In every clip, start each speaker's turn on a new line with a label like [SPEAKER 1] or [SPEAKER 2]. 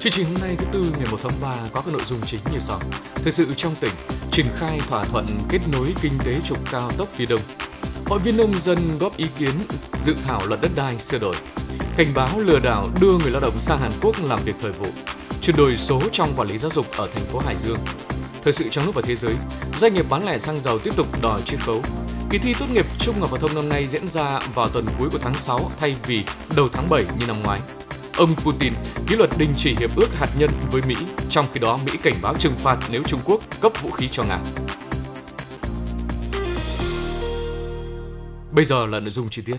[SPEAKER 1] Chương trình hôm nay thứ tư ngày 1 tháng 3 có các nội dung chính như sau. Thời sự trong tỉnh, triển khai thỏa thuận kết nối kinh tế trục cao tốc phía đông. Hội viên nông dân góp ý kiến dự thảo luật đất đai sửa đổi. Cảnh báo lừa đảo đưa người lao động sang Hàn Quốc làm việc thời vụ. Chuyển đổi số trong quản lý giáo dục ở thành phố Hải Dương. Thời sự trong nước và thế giới, doanh nghiệp bán lẻ xăng dầu tiếp tục đòi chiết khấu. Kỳ thi tốt nghiệp trung học phổ thông năm nay diễn ra vào tuần cuối của tháng 6 thay vì đầu tháng 7 như năm ngoái. Ông Putin ký luật đình chỉ hiệp ước hạt nhân với Mỹ, trong khi đó Mỹ cảnh báo trừng phạt nếu Trung Quốc cấp vũ khí cho Nga. Bây giờ là nội dung chi tiết.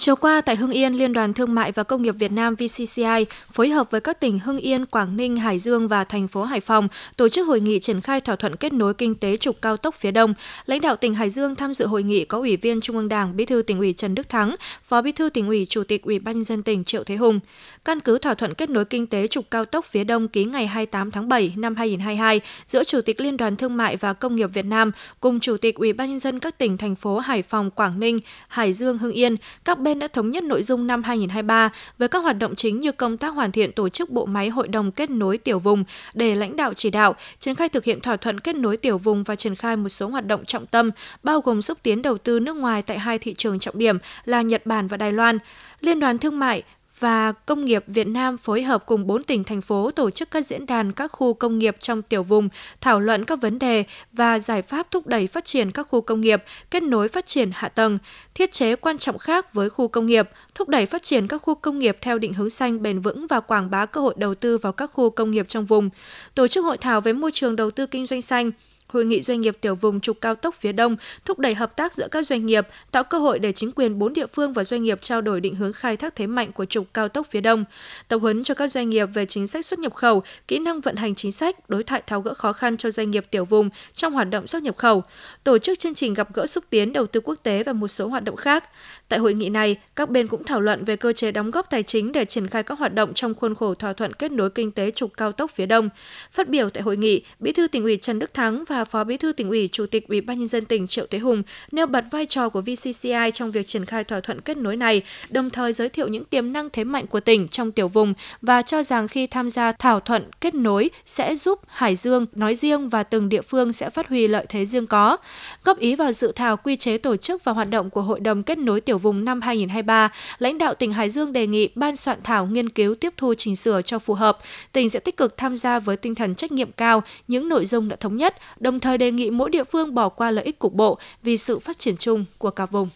[SPEAKER 2] Chiều qua tại Hưng Yên, Liên đoàn Thương mại và Công nghiệp Việt Nam VCCI phối hợp với các tỉnh Hưng Yên, Quảng Ninh, Hải Dương và thành phố Hải Phòng tổ chức hội nghị triển khai thỏa thuận kết nối kinh tế trục cao tốc phía Đông. Lãnh đạo tỉnh Hải Dương tham dự hội nghị có Ủy viên Trung ương Đảng, Bí thư tỉnh ủy Trần Đức Thắng, Phó Bí thư tỉnh ủy, Chủ tịch Ủy ban nhân dân tỉnh Triệu Thế Hùng. Căn cứ thỏa thuận kết nối kinh tế trục cao tốc phía Đông ký ngày 28 tháng 7 năm 2022 giữa Chủ tịch Liên đoàn Thương mại và Công nghiệp Việt Nam cùng Chủ tịch Ủy ban nhân dân các tỉnh thành phố Hải Phòng, Quảng Ninh, Hải Dương, Hưng Yên, các bên đã thống nhất nội dung năm 2023 với các hoạt động chính như công tác hoàn thiện tổ chức bộ máy hội đồng kết nối tiểu vùng để lãnh đạo chỉ đạo, triển khai thực hiện thỏa thuận kết nối tiểu vùng và triển khai một số hoạt động trọng tâm, bao gồm xúc tiến đầu tư nước ngoài tại hai thị trường trọng điểm là Nhật Bản và Đài Loan. Liên đoàn Thương mại và Công nghiệp Việt Nam phối hợp cùng 4 tỉnh thành phố tổ chức các diễn đàn các khu công nghiệp trong tiểu vùng, thảo luận các vấn đề và giải pháp thúc đẩy phát triển các khu công nghiệp, kết nối phát triển hạ tầng, thiết chế quan trọng khác với khu công nghiệp, thúc đẩy phát triển các khu công nghiệp theo định hướng xanh bền vững và quảng bá cơ hội đầu tư vào các khu công nghiệp trong vùng, tổ chức hội thảo về môi trường đầu tư kinh doanh xanh, Hội nghị doanh nghiệp tiểu vùng trục cao tốc phía Đông thúc đẩy hợp tác giữa các doanh nghiệp, tạo cơ hội để chính quyền bốn địa phương và doanh nghiệp trao đổi định hướng khai thác thế mạnh của trục cao tốc phía Đông, tập huấn cho các doanh nghiệp về chính sách xuất nhập khẩu, kỹ năng vận hành chính sách, đối thoại tháo gỡ khó khăn cho doanh nghiệp tiểu vùng trong hoạt động xuất nhập khẩu, tổ chức chương trình gặp gỡ xúc tiến đầu tư quốc tế và một số hoạt động khác. Tại hội nghị này, các bên cũng thảo luận về cơ chế đóng góp tài chính để triển khai các hoạt động trong khuôn khổ thỏa thuận kết nối kinh tế trục cao tốc phía Đông. Phát biểu tại hội nghị, Bí thư tỉnh ủy Trần Đức Thắng và Phó Bí thư tỉnh ủy, Chủ tịch Ủy ban nhân dân tỉnh Triệu Thế Hùng nêu bật vai trò của VCCI trong việc triển khai thỏa thuận kết nối này, đồng thời giới thiệu những tiềm năng thế mạnh của tỉnh trong tiểu vùng và cho rằng khi tham gia thảo thuận kết nối sẽ giúp Hải Dương nói riêng và từng địa phương sẽ phát huy lợi thế riêng có. Góp ý vào dự thảo quy chế tổ chức và hoạt động của Hội đồng kết nối tiểu vùng năm 2023, lãnh đạo tỉnh Hải Dương đề nghị ban soạn thảo nghiên cứu tiếp thu chỉnh sửa cho phù hợp. Tỉnh sẽ tích cực tham gia với tinh thần trách nhiệm cao những nội dung đã thống nhất, đồng thời đề nghị mỗi địa phương bỏ qua lợi ích cục bộ vì sự phát triển chung của cả vùng.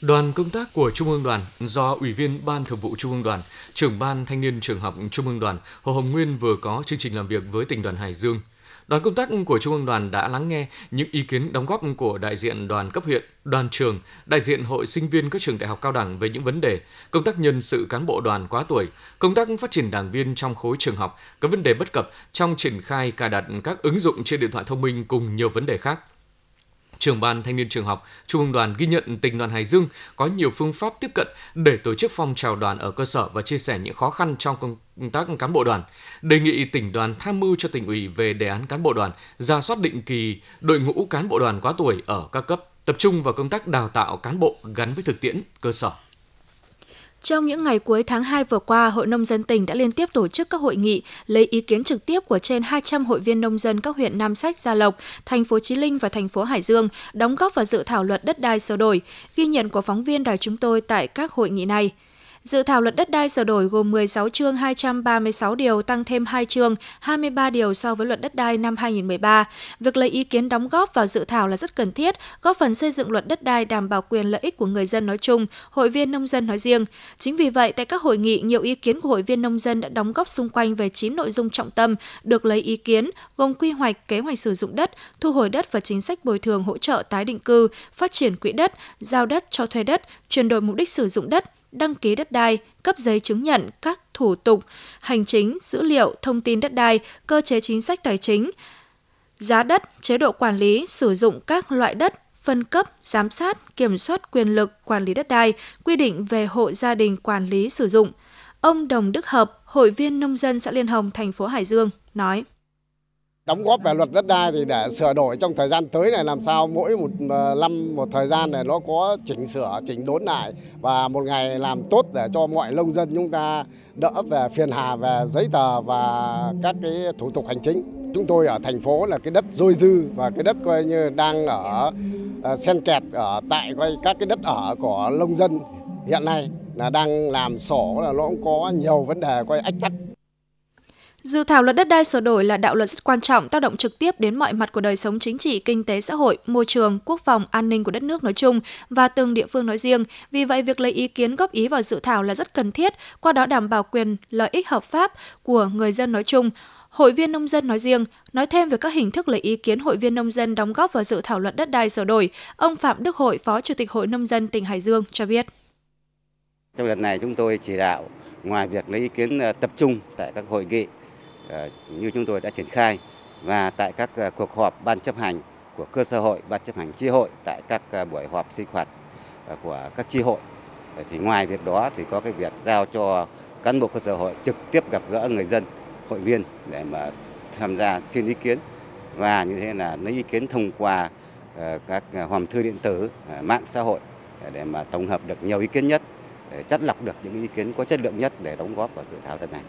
[SPEAKER 1] Đoàn công tác của Trung ương Đoàn do Ủy viên Ban Thường vụ Trung ương Đoàn, trưởng Ban Thanh niên Trường học Trung ương Đoàn Hồ Hồng Nguyên vừa có chương trình làm việc với tỉnh đoàn Hải Dương – Đoàn công tác của Trung ương đoàn đã lắng nghe những ý kiến đóng góp của đại diện đoàn cấp huyện, đoàn trường, đại diện hội sinh viên các trường đại học cao đẳng về những vấn đề công tác nhân sự cán bộ đoàn quá tuổi, công tác phát triển đảng viên trong khối trường học, các vấn đề bất cập trong triển khai cài đặt các ứng dụng trên điện thoại thông minh cùng nhiều vấn đề khác trưởng ban thanh niên trường học, Trung ương đoàn ghi nhận tỉnh đoàn Hải Dương có nhiều phương pháp tiếp cận để tổ chức phong trào đoàn ở cơ sở và chia sẻ những khó khăn trong công tác cán bộ đoàn. Đề nghị tỉnh đoàn tham mưu cho tỉnh ủy về đề án cán bộ đoàn, ra soát định kỳ đội ngũ cán bộ đoàn quá tuổi ở các cấp, tập trung vào công tác đào tạo cán bộ gắn với thực tiễn cơ sở.
[SPEAKER 2] Trong những ngày cuối tháng 2 vừa qua, Hội Nông dân tỉnh đã liên tiếp tổ chức các hội nghị lấy ý kiến trực tiếp của trên 200 hội viên nông dân các huyện Nam Sách, Gia Lộc, thành phố Chí Linh và thành phố Hải Dương đóng góp vào dự thảo luật đất đai sửa đổi, ghi nhận của phóng viên đài chúng tôi tại các hội nghị này. Dự thảo luật đất đai sửa đổi gồm 16 chương 236 điều tăng thêm 2 chương 23 điều so với luật đất đai năm 2013. Việc lấy ý kiến đóng góp vào dự thảo là rất cần thiết, góp phần xây dựng luật đất đai đảm bảo quyền lợi ích của người dân nói chung, hội viên nông dân nói riêng. Chính vì vậy, tại các hội nghị, nhiều ý kiến của hội viên nông dân đã đóng góp xung quanh về 9 nội dung trọng tâm được lấy ý kiến, gồm quy hoạch, kế hoạch sử dụng đất, thu hồi đất và chính sách bồi thường hỗ trợ tái định cư, phát triển quỹ đất, giao đất cho thuê đất, chuyển đổi mục đích sử dụng đất, đăng ký đất đai, cấp giấy chứng nhận các thủ tục, hành chính, dữ liệu, thông tin đất đai, cơ chế chính sách tài chính, giá đất, chế độ quản lý, sử dụng các loại đất, phân cấp, giám sát, kiểm soát quyền lực quản lý đất đai, quy định về hộ gia đình quản lý sử dụng. Ông Đồng Đức Hợp, hội viên nông dân xã Liên Hồng, thành phố Hải Dương, nói
[SPEAKER 3] đóng góp về luật đất đai thì để sửa đổi trong thời gian tới này, làm sao mỗi một ờ, năm một thời gian này nó có chỉnh sửa, chỉnh đốn lại và một ngày làm tốt để cho mọi nông dân chúng ta đỡ về phiền hà về giấy tờ và các cái thủ tục hành chính. Chúng tôi ở thành phố là cái đất dôi dư và cái đất coi như đang ở ờ, xen sen kẹt ở tại coi các cái đất ở của nông dân hiện nay là đang làm sổ là nó cũng có nhiều vấn đề coi ách tắc.
[SPEAKER 2] Dự thảo luật đất đai sửa đổi là đạo luật rất quan trọng tác động trực tiếp đến mọi mặt của đời sống chính trị, kinh tế xã hội, môi trường, quốc phòng, an ninh của đất nước nói chung và từng địa phương nói riêng. Vì vậy, việc lấy ý kiến góp ý vào dự thảo là rất cần thiết, qua đó đảm bảo quyền lợi ích hợp pháp của người dân nói chung, Hội viên nông dân nói riêng, nói thêm về các hình thức lấy ý kiến hội viên nông dân đóng góp vào dự thảo luật đất đai sửa đổi, ông Phạm Đức Hội, Phó Chủ tịch Hội Nông dân tỉnh Hải Dương cho biết.
[SPEAKER 4] Trong lần này chúng tôi chỉ đạo ngoài việc lấy ý kiến ờ, tập trung tại các hội nghị Ờ, như chúng tôi đã triển khai và tại các ờ, cuộc họp ban chấp hành của cơ sở hội, ban chấp hành chi hội tại các ờ, buổi họp sinh hoạt của các chi hội. Thì ngoài việc đó thì có cái việc giao cho cán bộ cơ sở hội trực tiếp gặp gỡ người dân hội viên để mà tham gia xin ý kiến và như thế là lấy ý kiến thông qua các hòm thư điện tử, mạng xã hội để mà tổng hợp được nhiều ý kiến nhất, để chất lọc được những ý kiến có chất lượng nhất để đóng góp vào dự thảo lần này.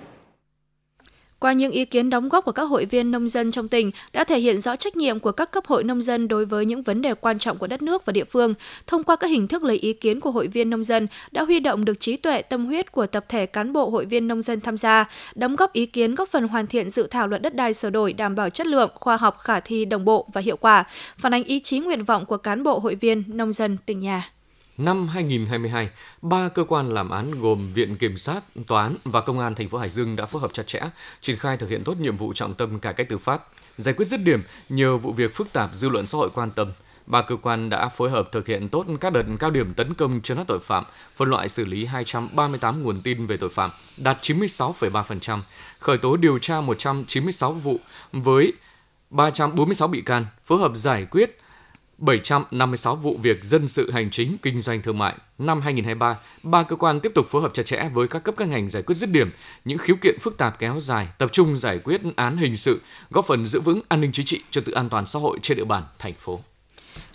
[SPEAKER 2] Qua những ý kiến đóng góp của các hội viên nông dân trong tỉnh đã thể hiện rõ trách nhiệm của các cấp hội nông dân đối với những vấn đề quan trọng của đất nước và địa phương. Thông qua các hình thức lấy ý kiến của hội viên nông dân đã huy động được trí tuệ tâm huyết của tập thể cán bộ hội viên nông dân tham gia, đóng góp ý kiến góp phần hoàn thiện dự thảo luật đất đai sửa đổi đảm bảo chất lượng, khoa học, khả thi, đồng bộ và hiệu quả, phản ánh ý chí nguyện vọng của cán bộ hội viên nông dân tỉnh nhà.
[SPEAKER 1] Năm 2022, ba cơ quan làm án gồm Viện Kiểm sát, Tòa án và Công an thành phố Hải Dương đã phối hợp chặt chẽ, triển khai thực hiện tốt nhiệm vụ trọng tâm cải cách tư pháp, giải quyết dứt điểm nhiều vụ việc phức tạp dư luận xã hội quan tâm. Ba cơ quan đã phối hợp thực hiện tốt các đợt cao điểm tấn công chấn áp tội phạm, phân loại xử lý 238 nguồn tin về tội phạm, đạt 96,3%, khởi tố điều tra 196 vụ với 346 bị can, phối hợp giải quyết 756 vụ việc dân sự hành chính kinh doanh thương mại. Năm 2023, ba cơ quan tiếp tục phối hợp chặt chẽ với các cấp các ngành giải quyết dứt điểm những khiếu kiện phức tạp kéo dài, tập trung giải quyết án hình sự, góp phần giữ vững an ninh chính trị, trật tự an toàn xã hội trên địa bàn thành phố.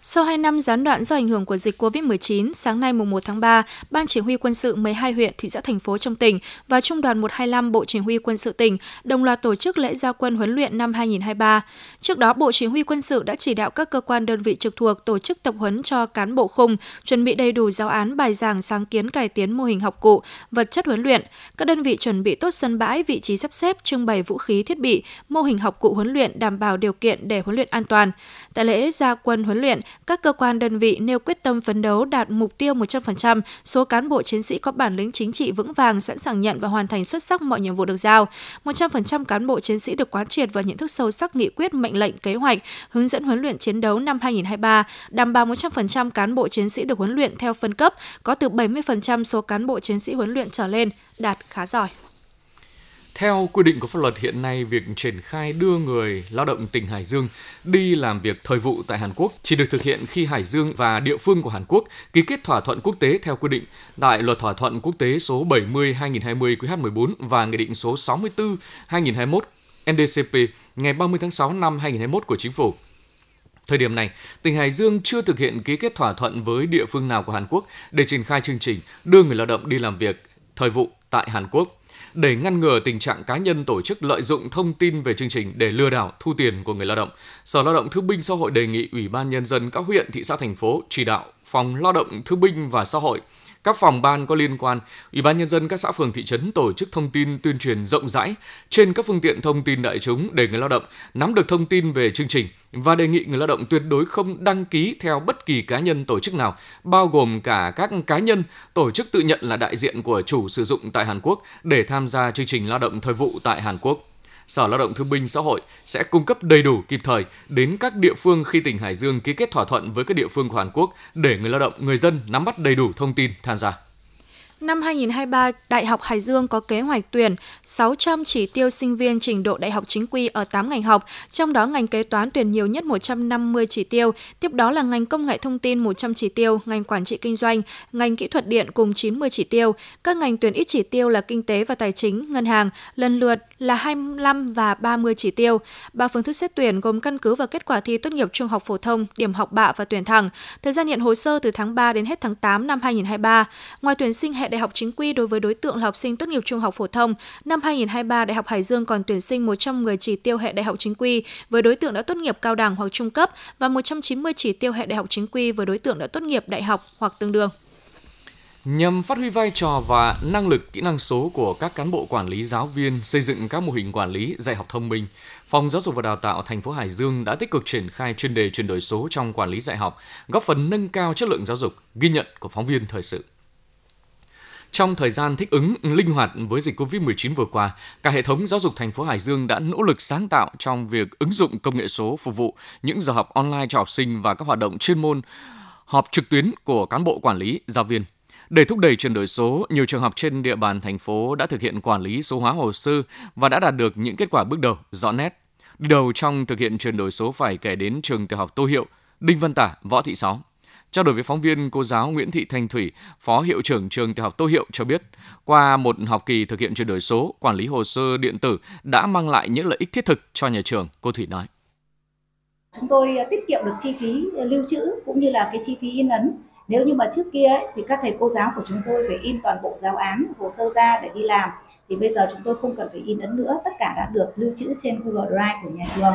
[SPEAKER 2] Sau 2 năm gián đoạn do ảnh hưởng của dịch COVID-19, sáng nay mùng 1 tháng 3, Ban Chỉ huy quân sự 12 huyện, thị xã, thành phố trong tỉnh và Trung đoàn 125 Bộ Chỉ huy quân sự tỉnh đồng loạt tổ chức lễ gia quân huấn luyện năm 2023. Trước đó, Bộ Chỉ huy quân sự đã chỉ đạo các cơ quan đơn vị trực thuộc tổ chức tập huấn cho cán bộ khung, chuẩn bị đầy đủ giáo án bài giảng sáng kiến cải tiến mô hình học cụ, vật chất huấn luyện. Các đơn vị chuẩn bị tốt sân bãi, vị trí sắp xếp, trưng bày vũ khí thiết bị, mô hình học cụ huấn luyện đảm bảo điều kiện để huấn luyện an toàn. Tại lễ gia quân huấn luyện, các cơ quan đơn vị nêu quyết tâm phấn đấu đạt mục tiêu 100% số cán bộ chiến sĩ có bản lĩnh chính trị vững vàng sẵn sàng nhận và hoàn thành xuất sắc mọi nhiệm vụ được giao. 100% cán bộ chiến sĩ được quán triệt và nhận thức sâu sắc nghị quyết, mệnh lệnh, kế hoạch, hướng dẫn huấn luyện chiến đấu năm 2023, đảm bảo 100% cán bộ chiến sĩ được huấn luyện theo phân cấp, có từ 70% số cán bộ chiến sĩ huấn luyện trở lên đạt khá giỏi.
[SPEAKER 1] Theo quy định của pháp luật hiện nay, việc triển khai đưa người lao động tỉnh Hải Dương đi làm việc thời vụ tại Hàn Quốc chỉ được thực hiện khi Hải Dương và địa phương của Hàn Quốc ký kết thỏa thuận quốc tế theo quy định tại Luật Thỏa thuận Quốc tế số 70/2020 QH14 và Nghị định số 64/2021 NDCP ngày 30 tháng 6 năm 2021 của Chính phủ. Thời điểm này, tỉnh Hải Dương chưa thực hiện ký kết thỏa thuận với địa phương nào của Hàn Quốc để triển khai chương trình đưa người lao động đi làm việc thời vụ tại Hàn Quốc để ngăn ngừa tình trạng cá nhân tổ chức lợi dụng thông tin về chương trình để lừa đảo thu tiền của người lao động. Sở Lao động Thương binh Xã hội đề nghị Ủy ban nhân dân các huyện, thị xã thành phố chỉ đạo Phòng Lao động Thương binh và Xã hội các phòng ban có liên quan, Ủy ban nhân dân các xã phường thị trấn tổ chức thông tin tuyên truyền rộng rãi trên các phương tiện thông tin đại chúng để người lao động nắm được thông tin về chương trình và đề nghị người lao động tuyệt đối không đăng ký theo bất kỳ cá nhân tổ chức nào, bao gồm cả các cá nhân tổ chức tự nhận là đại diện của chủ sử dụng tại Hàn Quốc để tham gia chương trình lao động thời vụ tại Hàn Quốc. Sở Lao động Thương binh Xã hội sẽ cung cấp đầy đủ kịp thời đến các địa phương khi tỉnh Hải Dương ký kết thỏa thuận với các địa phương của Hàn Quốc để người lao động, người dân nắm bắt đầy đủ thông tin tham gia.
[SPEAKER 2] Năm 2023, Đại học Hải Dương có kế hoạch tuyển 600 chỉ tiêu sinh viên trình độ đại học chính quy ở 8 ngành học, trong đó ngành kế toán tuyển nhiều nhất 150 chỉ tiêu, tiếp đó là ngành công nghệ thông tin 100 chỉ tiêu, ngành quản trị kinh doanh, ngành kỹ thuật điện cùng 90 chỉ tiêu. Các ngành tuyển ít chỉ tiêu là kinh tế và tài chính, ngân hàng, lần lượt là 25 và 30 chỉ tiêu. Ba phương thức xét tuyển gồm căn cứ vào kết quả thi tốt nghiệp trung học phổ thông, điểm học bạ và tuyển thẳng. Thời gian nhận hồ sơ từ tháng 3 đến hết tháng 8 năm 2023. Ngoài tuyển sinh hệ đại học chính quy đối với đối tượng là học sinh tốt nghiệp trung học phổ thông, năm 2023 Đại học Hải Dương còn tuyển sinh 110 chỉ tiêu hệ đại học chính quy với đối tượng đã tốt nghiệp cao đẳng hoặc trung cấp và 190 chỉ tiêu hệ đại học chính quy với đối tượng đã tốt nghiệp đại học hoặc tương đương.
[SPEAKER 1] Nhằm phát huy vai trò và năng lực kỹ năng số của các cán bộ quản lý giáo viên xây dựng các mô hình quản lý dạy học thông minh, Phòng Giáo dục và Đào tạo thành phố Hải Dương đã tích cực triển khai chuyên đề chuyển đổi số trong quản lý dạy học, góp phần nâng cao chất lượng giáo dục, ghi nhận của phóng viên thời sự. Trong thời gian thích ứng linh hoạt với dịch COVID-19 vừa qua, cả hệ thống giáo dục thành phố Hải Dương đã nỗ lực sáng tạo trong việc ứng dụng công nghệ số phục vụ những giờ học online cho học sinh và các hoạt động chuyên môn họp trực tuyến của cán bộ quản lý, giáo viên. Để thúc đẩy chuyển đổi số, nhiều trường học trên địa bàn thành phố đã thực hiện quản lý số hóa hồ sơ và đã đạt được những kết quả bước đầu rõ nét. Đi đầu trong thực hiện chuyển đổi số phải kể đến trường tiểu học Tô Hiệu, Đinh Văn Tả, Võ Thị Sáu. Trao đổi với phóng viên, cô giáo Nguyễn Thị Thanh Thủy, Phó Hiệu trưởng trường tiểu học Tô Hiệu cho biết, qua một học kỳ thực hiện chuyển đổi số, quản lý hồ sơ điện tử đã mang lại những lợi ích thiết thực cho nhà trường, cô Thủy nói.
[SPEAKER 5] Chúng tôi tiết kiệm được chi phí lưu trữ cũng như là cái chi phí in ấn nếu như mà trước kia ấy, thì các thầy cô giáo của chúng tôi phải in toàn bộ giáo án hồ sơ ra để đi làm. Thì bây giờ chúng tôi không cần phải in ấn nữa tất cả đã được lưu trữ trên Google Drive của nhà trường.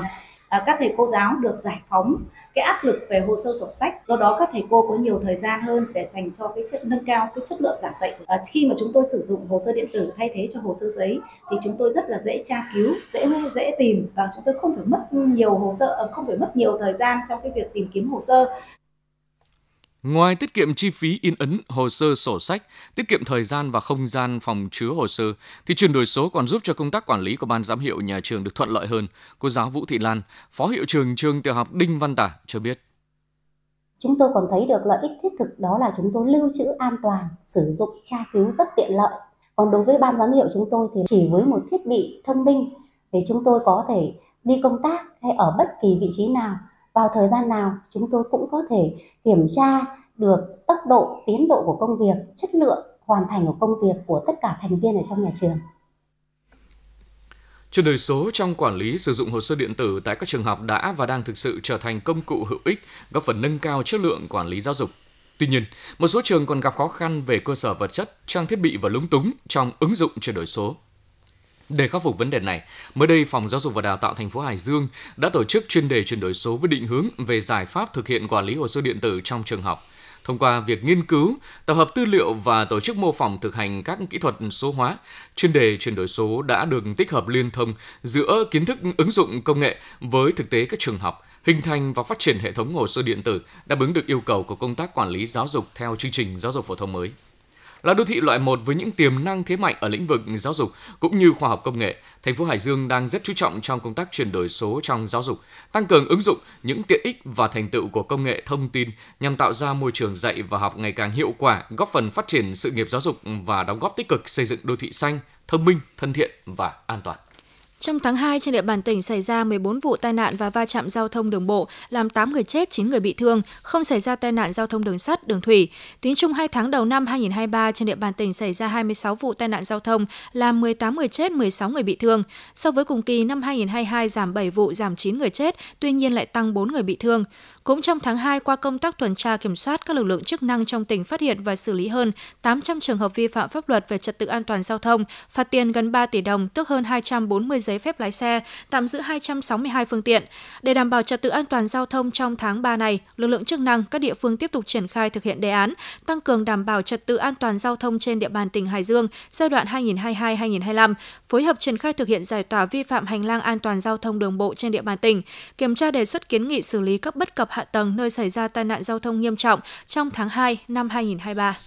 [SPEAKER 5] À, các thầy cô giáo được giải phóng cái áp lực về hồ sơ sổ sách. Do đó các thầy cô có nhiều thời gian hơn để dành cho cái chất nâng cao cái chất lượng giảng dạy. À, khi mà chúng tôi sử dụng hồ sơ điện tử thay thế cho hồ sơ giấy thì chúng tôi rất là dễ tra cứu dễ dễ tìm và chúng tôi không phải mất nhiều hồ sơ ờ, không phải mất nhiều thời gian trong cái việc tìm kiếm hồ sơ.
[SPEAKER 1] Ngoài tiết kiệm chi phí in ấn hồ sơ sổ sách, tiết kiệm thời gian và không gian phòng chứa hồ sơ, thì chuyển đổi số còn giúp cho công tác quản lý của ban giám hiệu nhà trường được thuận lợi hơn. Cô giáo Vũ Thị Lan, Phó Hiệu trường trường tiểu học Đinh Văn Tả cho biết.
[SPEAKER 6] Chúng tôi còn thấy được lợi ích thiết thực đó là chúng tôi lưu trữ an toàn, sử dụng tra cứu rất tiện lợi. Còn đối với ban giám hiệu chúng tôi thì chỉ với một thiết bị thông minh thì chúng tôi có thể đi công tác hay ở bất kỳ vị trí nào vào thời gian nào chúng tôi cũng có thể kiểm tra được tốc độ tiến độ của công việc chất lượng hoàn thành của công việc của tất cả thành viên ở trong nhà trường
[SPEAKER 1] Chuyển đổi số trong quản lý sử dụng hồ sơ điện tử tại các trường học đã và đang thực sự trở thành công cụ hữu ích, góp phần nâng cao chất lượng quản lý giáo dục. Tuy nhiên, một số trường còn gặp khó khăn về cơ sở vật chất, trang thiết bị và lúng túng trong ứng dụng chuyển đổi số. Để khắc phục vấn đề này, mới đây Phòng Giáo dục và Đào tạo thành phố Hải Dương đã tổ chức chuyên đề chuyển đổi số với định hướng về giải pháp thực hiện quản lý hồ sơ điện tử trong trường học. Thông qua việc nghiên cứu, tập hợp tư liệu và tổ chức mô phỏng thực hành các kỹ thuật số hóa, chuyên đề chuyển đổi số đã được tích hợp liên thông giữa kiến thức ứng dụng công nghệ với thực tế các trường học, hình thành và phát triển hệ thống hồ sơ điện tử đáp ứng được yêu cầu của công tác quản lý giáo dục theo chương trình giáo dục phổ thông mới. Là đô thị loại 1 với những tiềm năng thế mạnh ở lĩnh vực giáo dục cũng như khoa học công nghệ, thành phố Hải Dương đang rất chú trọng trong công tác chuyển đổi số trong giáo dục, tăng cường ứng dụng những tiện ích và thành tựu của công nghệ thông tin nhằm tạo ra môi trường dạy và học ngày càng hiệu quả, góp phần phát triển sự nghiệp giáo dục và đóng góp tích cực xây dựng đô thị xanh, thông minh, thân thiện và an toàn.
[SPEAKER 2] Trong tháng 2, trên địa bàn tỉnh xảy ra 14 vụ tai nạn và va chạm giao thông đường bộ, làm 8 người chết, 9 người bị thương, không xảy ra tai nạn giao thông đường sắt, đường thủy. Tính chung 2 tháng đầu năm 2023, trên địa bàn tỉnh xảy ra 26 vụ tai nạn giao thông, làm 18 người chết, 16 người bị thương. So với cùng kỳ năm 2022 giảm 7 vụ, giảm 9 người chết, tuy nhiên lại tăng 4 người bị thương. Cũng trong tháng 2, qua công tác tuần tra kiểm soát, các lực lượng chức năng trong tỉnh phát hiện và xử lý hơn 800 trường hợp vi phạm pháp luật về trật tự an toàn giao thông, phạt tiền gần 3 tỷ đồng, tước hơn 240 giấy phép lái xe, tạm giữ 262 phương tiện. Để đảm bảo trật tự an toàn giao thông trong tháng 3 này, lực lượng chức năng các địa phương tiếp tục triển khai thực hiện đề án tăng cường đảm bảo trật tự an toàn giao thông trên địa bàn tỉnh Hải Dương giai đoạn 2022-2025, phối hợp triển khai thực hiện giải tỏa vi phạm hành lang an toàn giao thông đường bộ trên địa bàn tỉnh, kiểm tra đề xuất kiến nghị xử lý các bất cập hạ tầng nơi xảy ra tai nạn giao thông nghiêm trọng trong tháng 2 năm 2023.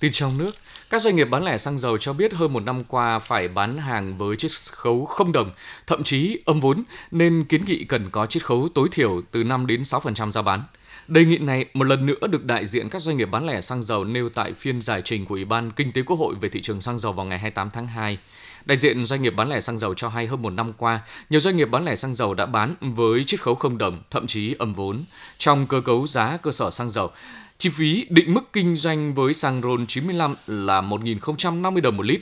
[SPEAKER 1] Tin trong nước, các doanh nghiệp bán lẻ xăng dầu cho biết hơn một năm qua phải bán hàng với chiết khấu không đồng, thậm chí âm vốn, nên kiến nghị cần có chiết khấu tối thiểu từ 5 đến 6% giá bán. Đề nghị này một lần nữa được đại diện các doanh nghiệp bán lẻ xăng dầu nêu tại phiên giải trình của Ủy ban Kinh tế Quốc hội về thị trường xăng dầu vào ngày 28 tháng 2. Đại diện doanh nghiệp bán lẻ xăng dầu cho hay hơn một năm qua, nhiều doanh nghiệp bán lẻ xăng dầu đã bán với chiết khấu không đồng, thậm chí âm vốn. Trong cơ cấu giá cơ sở xăng dầu, Chi phí định mức kinh doanh với xăng RON 95 là 1.050 đồng một lít,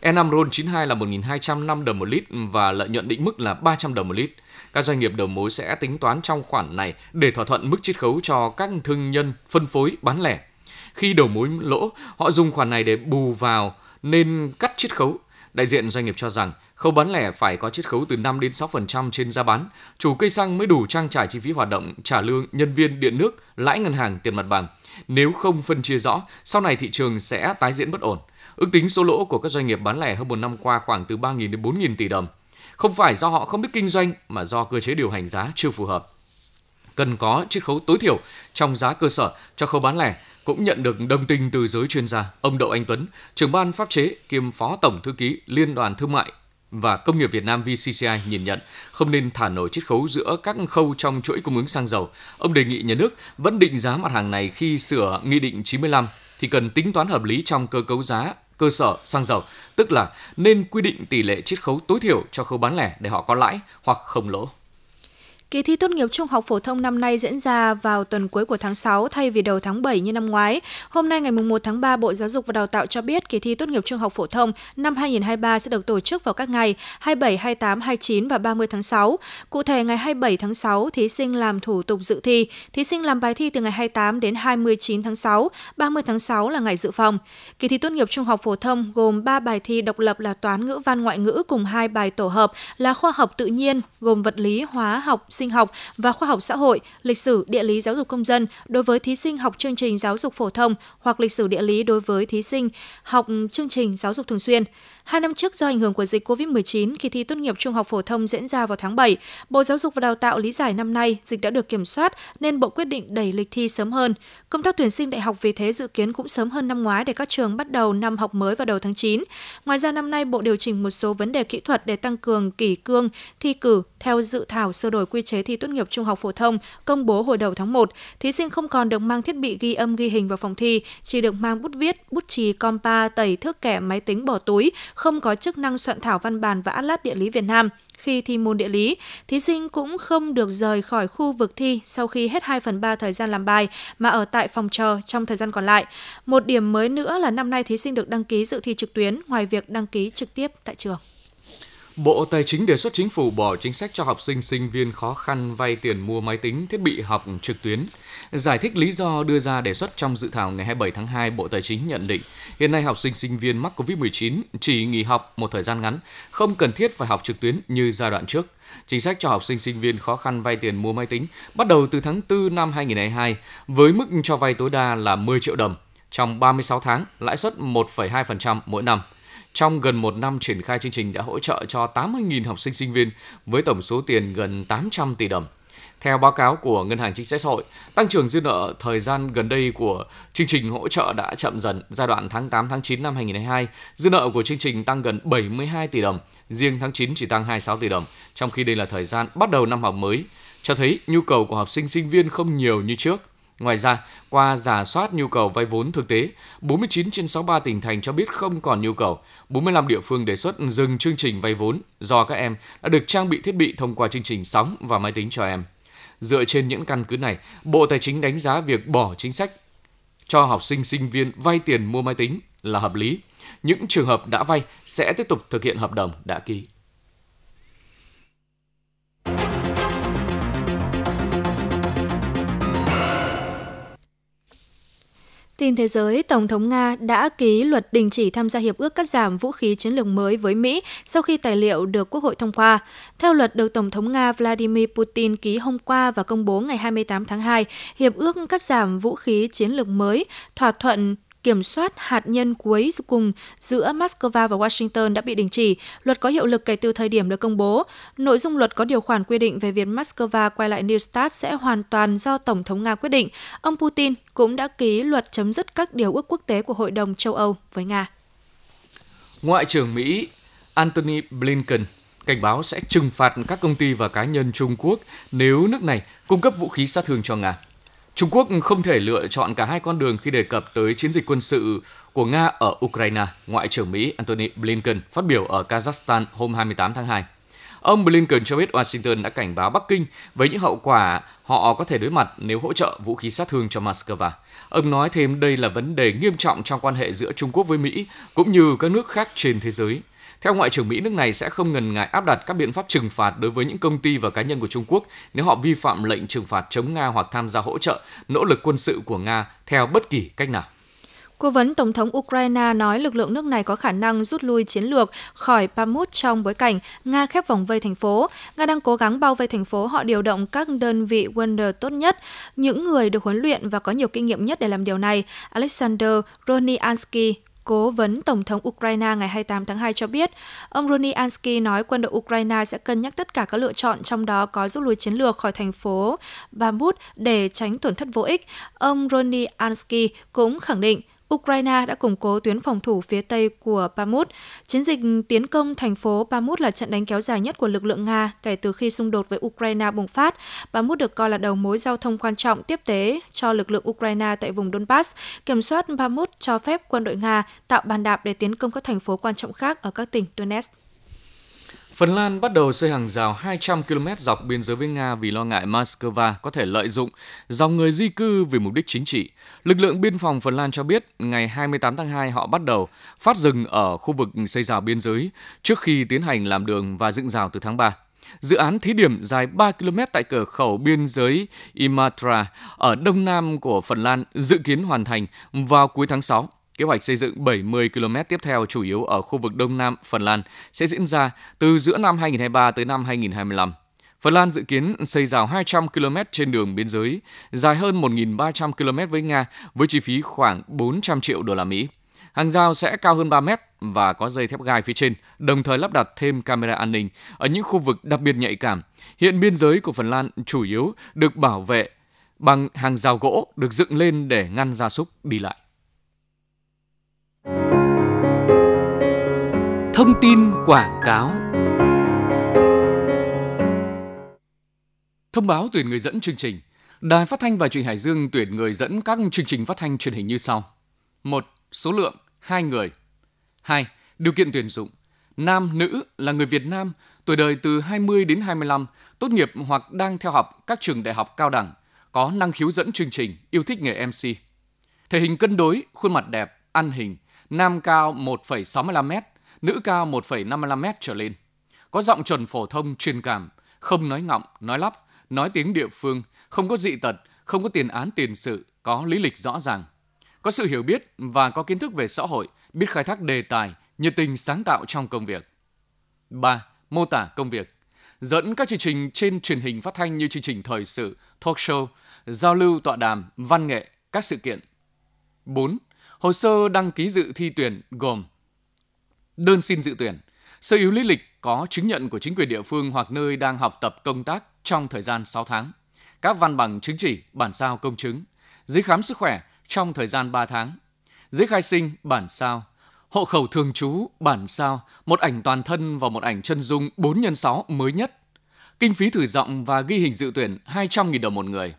[SPEAKER 1] E5 RON 92 là 1.205 đồng một lít và lợi nhuận định mức là 300 đồng một lít. Các doanh nghiệp đầu mối sẽ tính toán trong khoản này để thỏa thuận mức chiết khấu cho các thương nhân phân phối bán lẻ. Khi đầu mối lỗ, họ dùng khoản này để bù vào nên cắt chiết khấu. Đại diện doanh nghiệp cho rằng khâu bán lẻ phải có chiết khấu từ 5 đến 6% trên giá bán. Chủ cây xăng mới đủ trang trải chi phí hoạt động, trả lương nhân viên điện nước, lãi ngân hàng, tiền mặt bằng. Nếu không phân chia rõ, sau này thị trường sẽ tái diễn bất ổn. Ước tính số lỗ của các doanh nghiệp bán lẻ hơn một năm qua khoảng từ 3.000 đến 4.000 tỷ đồng. Không phải do họ không biết kinh doanh mà do cơ chế điều hành giá chưa phù hợp. Cần có chiết khấu tối thiểu trong giá cơ sở cho khâu bán lẻ cũng nhận được đồng tình từ giới chuyên gia. Ông Đậu Anh Tuấn, trưởng ban pháp chế kiêm phó tổng thư ký Liên đoàn Thương mại và Công nghiệp Việt Nam VCCI nhìn nhận không nên thả nổi chiết khấu giữa các khâu trong chuỗi cung ứng xăng dầu. Ông đề nghị nhà nước vẫn định giá mặt hàng này khi sửa Nghị định 95 thì cần tính toán hợp lý trong cơ cấu giá cơ sở xăng dầu, tức là nên quy định tỷ lệ chiết khấu tối thiểu cho khâu bán lẻ để họ có lãi hoặc không lỗ.
[SPEAKER 2] Kỳ thi tốt nghiệp trung học phổ thông năm nay diễn ra vào tuần cuối của tháng 6 thay vì đầu tháng 7 như năm ngoái. Hôm nay ngày 1 tháng 3, Bộ Giáo dục và Đào tạo cho biết kỳ thi tốt nghiệp trung học phổ thông năm 2023 sẽ được tổ chức vào các ngày 27, 28, 29 và 30 tháng 6. Cụ thể, ngày 27 tháng 6, thí sinh làm thủ tục dự thi. Thí sinh làm bài thi từ ngày 28 đến 29 tháng 6, 30 tháng 6 là ngày dự phòng. Kỳ thi tốt nghiệp trung học phổ thông gồm 3 bài thi độc lập là toán ngữ văn ngoại ngữ cùng 2 bài tổ hợp là khoa học tự nhiên gồm vật lý, hóa học, sinh học và khoa học xã hội, lịch sử, địa lý giáo dục công dân đối với thí sinh học chương trình giáo dục phổ thông hoặc lịch sử địa lý đối với thí sinh học chương trình giáo dục thường xuyên. Hai năm trước do ảnh hưởng của dịch COVID-19, kỳ thi tốt nghiệp trung học phổ thông diễn ra vào tháng 7, Bộ Giáo dục và Đào tạo lý giải năm nay dịch đã được kiểm soát nên Bộ quyết định đẩy lịch thi sớm hơn. Công tác tuyển sinh đại học vì thế dự kiến cũng sớm hơn năm ngoái để các trường bắt đầu năm học mới vào đầu tháng 9. Ngoài ra năm nay Bộ điều chỉnh một số vấn đề kỹ thuật để tăng cường kỷ cương thi cử theo dự thảo sơ đổi quy chế thi tốt nghiệp trung học phổ thông công bố hồi đầu tháng 1. Thí sinh không còn được mang thiết bị ghi âm ghi hình vào phòng thi, chỉ được mang bút viết, bút chì, compa, tẩy thước kẻ, máy tính bỏ túi, không có chức năng soạn thảo văn bản và atlas địa lý Việt Nam. Khi thi môn địa lý, thí sinh cũng không được rời khỏi khu vực thi sau khi hết 2 phần 3 thời gian làm bài mà ở tại phòng chờ trong thời gian còn lại. Một điểm mới nữa là năm nay thí sinh được đăng ký dự thi trực tuyến ngoài việc đăng ký trực tiếp tại trường.
[SPEAKER 1] Bộ Tài chính đề xuất chính phủ bỏ chính sách cho học sinh sinh viên khó khăn vay tiền mua máy tính, thiết bị học trực tuyến. Giải thích lý do đưa ra đề xuất trong dự thảo ngày 27 tháng 2, Bộ Tài chính nhận định hiện nay học sinh sinh viên mắc COVID-19 chỉ nghỉ học một thời gian ngắn, không cần thiết phải học trực tuyến như giai đoạn trước. Chính sách cho học sinh sinh viên khó khăn vay tiền mua máy tính bắt đầu từ tháng 4 năm 2022 với mức cho vay tối đa là 10 triệu đồng trong 36 tháng, lãi suất 1,2% mỗi năm – trong gần một năm triển khai chương trình đã hỗ trợ cho 80.000 học sinh sinh viên với tổng số tiền gần 800 tỷ đồng. Theo báo cáo của Ngân hàng Chính sách Xã hội, tăng trưởng dư nợ thời gian gần đây của chương trình hỗ trợ đã chậm dần. Giai đoạn tháng 8 tháng 9 năm 2022, dư nợ của chương trình tăng gần 72 tỷ đồng, riêng tháng 9 chỉ tăng 26 tỷ đồng, trong khi đây là thời gian bắt đầu năm học mới, cho thấy nhu cầu của học sinh sinh viên không nhiều như trước. Ngoài ra, qua giả soát nhu cầu vay vốn thực tế, 49 trên 63 tỉnh thành cho biết không còn nhu cầu. 45 địa phương đề xuất dừng chương trình vay vốn do các em đã được trang bị thiết bị thông qua chương trình sóng và máy tính cho em. Dựa trên những căn cứ này, Bộ Tài chính đánh giá việc bỏ chính sách cho học sinh sinh viên vay tiền mua máy tính là hợp lý. Những trường hợp đã vay sẽ tiếp tục thực hiện hợp đồng đã ký.
[SPEAKER 2] Tin thế giới, Tổng thống Nga đã ký luật đình chỉ tham gia hiệp ước cắt giảm vũ khí chiến lược mới với Mỹ sau khi tài liệu được Quốc hội thông qua. Theo luật được Tổng thống Nga Vladimir Putin ký hôm qua và công bố ngày 28 tháng 2, hiệp ước cắt giảm vũ khí chiến lược mới, thỏa thuận kiểm soát hạt nhân cuối cùng giữa Moscow và Washington đã bị đình chỉ. Luật có hiệu lực kể từ thời điểm được công bố. Nội dung luật có điều khoản quy định về việc Moscow quay lại New START sẽ hoàn toàn do Tổng thống Nga quyết định. Ông Putin cũng đã ký luật chấm dứt các điều ước quốc tế của Hội đồng châu Âu với Nga.
[SPEAKER 1] Ngoại trưởng Mỹ Antony Blinken cảnh báo sẽ trừng phạt các công ty và cá nhân Trung Quốc nếu nước này cung cấp vũ khí sát thương cho Nga. Trung Quốc không thể lựa chọn cả hai con đường khi đề cập tới chiến dịch quân sự của Nga ở Ukraine, Ngoại trưởng Mỹ Antony Blinken phát biểu ở Kazakhstan hôm 28 tháng 2. Ông Blinken cho biết Washington đã cảnh báo Bắc Kinh với những hậu quả họ có thể đối mặt nếu hỗ trợ vũ khí sát thương cho Moscow. Ông nói thêm đây là vấn đề nghiêm trọng trong quan hệ giữa Trung Quốc với Mỹ cũng như các nước khác trên thế giới. Theo Ngoại trưởng Mỹ, nước này sẽ không ngần ngại áp đặt các biện pháp trừng phạt đối với những công ty và cá nhân của Trung Quốc nếu họ vi phạm lệnh trừng phạt chống Nga hoặc tham gia hỗ trợ nỗ lực quân sự của Nga theo bất kỳ cách nào.
[SPEAKER 2] Cố vấn Tổng thống Ukraine nói lực lượng nước này có khả năng rút lui chiến lược khỏi Pamut trong bối cảnh Nga khép vòng vây thành phố. Nga đang cố gắng bao vây thành phố, họ điều động các đơn vị Wonder tốt nhất, những người được huấn luyện và có nhiều kinh nghiệm nhất để làm điều này. Alexander Roniansky, Cố vấn Tổng thống Ukraine ngày 28 tháng 2 cho biết, ông Roniansky nói quân đội Ukraine sẽ cân nhắc tất cả các lựa chọn, trong đó có rút lui chiến lược khỏi thành phố Bakhmut để tránh tổn thất vô ích. Ông Roniansky cũng khẳng định Ukraine đã củng cố tuyến phòng thủ phía tây của Bakhmut. Chiến dịch tiến công thành phố Bakhmut là trận đánh kéo dài nhất của lực lượng Nga kể từ khi xung đột với Ukraine bùng phát. Bakhmut được coi là đầu mối giao thông quan trọng tiếp tế cho lực lượng Ukraine tại vùng Donbass. Kiểm soát Bakhmut cho phép quân đội Nga tạo bàn đạp để tiến công các thành phố quan trọng khác ở các tỉnh Donetsk.
[SPEAKER 1] Phần Lan bắt đầu xây hàng rào 200 km dọc biên giới với Nga vì lo ngại Moscow có thể lợi dụng dòng người di cư vì mục đích chính trị. Lực lượng biên phòng Phần Lan cho biết, ngày 28 tháng 2 họ bắt đầu phát rừng ở khu vực xây rào biên giới trước khi tiến hành làm đường và dựng rào từ tháng 3. Dự án thí điểm dài 3 km tại cửa khẩu biên giới Imatra ở đông nam của Phần Lan dự kiến hoàn thành vào cuối tháng 6. Kế hoạch xây dựng 70 km tiếp theo chủ yếu ở khu vực Đông Nam Phần Lan sẽ diễn ra từ giữa năm 2023 tới năm 2025. Phần Lan dự kiến xây rào 200 km trên đường biên giới, dài hơn 1.300 km với Nga với chi phí khoảng 400 triệu đô la Mỹ. Hàng rào sẽ cao hơn 3 mét và có dây thép gai phía trên, đồng thời lắp đặt thêm camera an ninh ở những khu vực đặc biệt nhạy cảm. Hiện biên giới của Phần Lan chủ yếu được bảo vệ bằng hàng rào gỗ được dựng lên để ngăn gia súc đi lại. Thông tin quảng cáo Thông báo tuyển người dẫn chương trình. Đài Phát thanh và Truyền hình Hải Dương tuyển người dẫn các chương trình phát thanh truyền hình như sau. 1. Số lượng 2 người. 2. Điều kiện tuyển dụng. Nam, nữ là người Việt Nam, tuổi đời từ 20 đến 25, tốt nghiệp hoặc đang theo học các trường đại học cao đẳng, có năng khiếu dẫn chương trình, yêu thích nghề MC. Thể hình cân đối, khuôn mặt đẹp, ăn hình, nam cao 1,65m, nữ cao 1,55m trở lên. Có giọng chuẩn phổ thông truyền cảm, không nói ngọng, nói lắp, nói tiếng địa phương, không có dị tật, không có tiền án tiền sự, có lý lịch rõ ràng. Có sự hiểu biết và có kiến thức về xã hội, biết khai thác đề tài, nhiệt tình sáng tạo trong công việc. 3. Mô tả công việc. Dẫn các chương trình trên truyền hình phát thanh như chương trình thời sự, talk show, giao lưu tọa đàm, văn nghệ, các sự kiện. 4. Hồ sơ đăng ký dự thi tuyển gồm Đơn xin dự tuyển, sơ yếu lý lịch có chứng nhận của chính quyền địa phương hoặc nơi đang học tập công tác trong thời gian 6 tháng. Các văn bằng chứng chỉ, bản sao công chứng, giấy khám sức khỏe trong thời gian 3 tháng, giấy khai sinh, bản sao, hộ khẩu thường trú, bản sao, một ảnh toàn thân và một ảnh chân dung 4 x 6 mới nhất. Kinh phí thử giọng và ghi hình dự tuyển 200.000 đồng một người.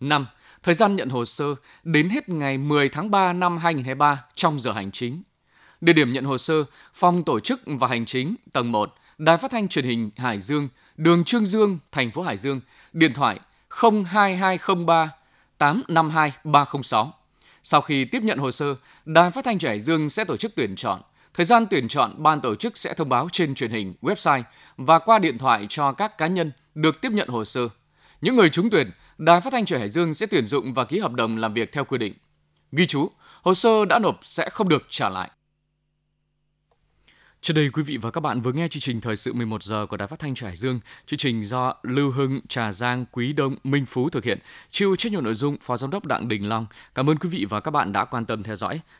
[SPEAKER 1] 5. Thời gian nhận hồ sơ đến hết ngày 10 tháng 3 năm 2023 trong giờ hành chính. Địa điểm nhận hồ sơ, phòng tổ chức và hành chính, tầng 1, Đài Phát thanh Truyền hình Hải Dương, đường Trương Dương, thành phố Hải Dương, điện thoại 02203 852 306. Sau khi tiếp nhận hồ sơ, Đài Phát thanh Truyền Hải Dương sẽ tổ chức tuyển chọn. Thời gian tuyển chọn, ban tổ chức sẽ thông báo trên truyền hình, website và qua điện thoại cho các cá nhân được tiếp nhận hồ sơ. Những người trúng tuyển, Đài Phát thanh Truyền Hải Dương sẽ tuyển dụng và ký hợp đồng làm việc theo quy định. Ghi chú, hồ sơ đã nộp sẽ không được trả lại. Trước đây quý vị và các bạn vừa nghe chương trình thời sự 11 giờ của Đài Phát thanh Hải Dương. Chương trình do Lưu Hưng, Trà Giang, Quý Đông, Minh Phú thực hiện. Chịu trách nhiệm nội dung Phó Giám đốc Đặng Đình Long. Cảm ơn quý vị và các bạn đã quan tâm theo dõi.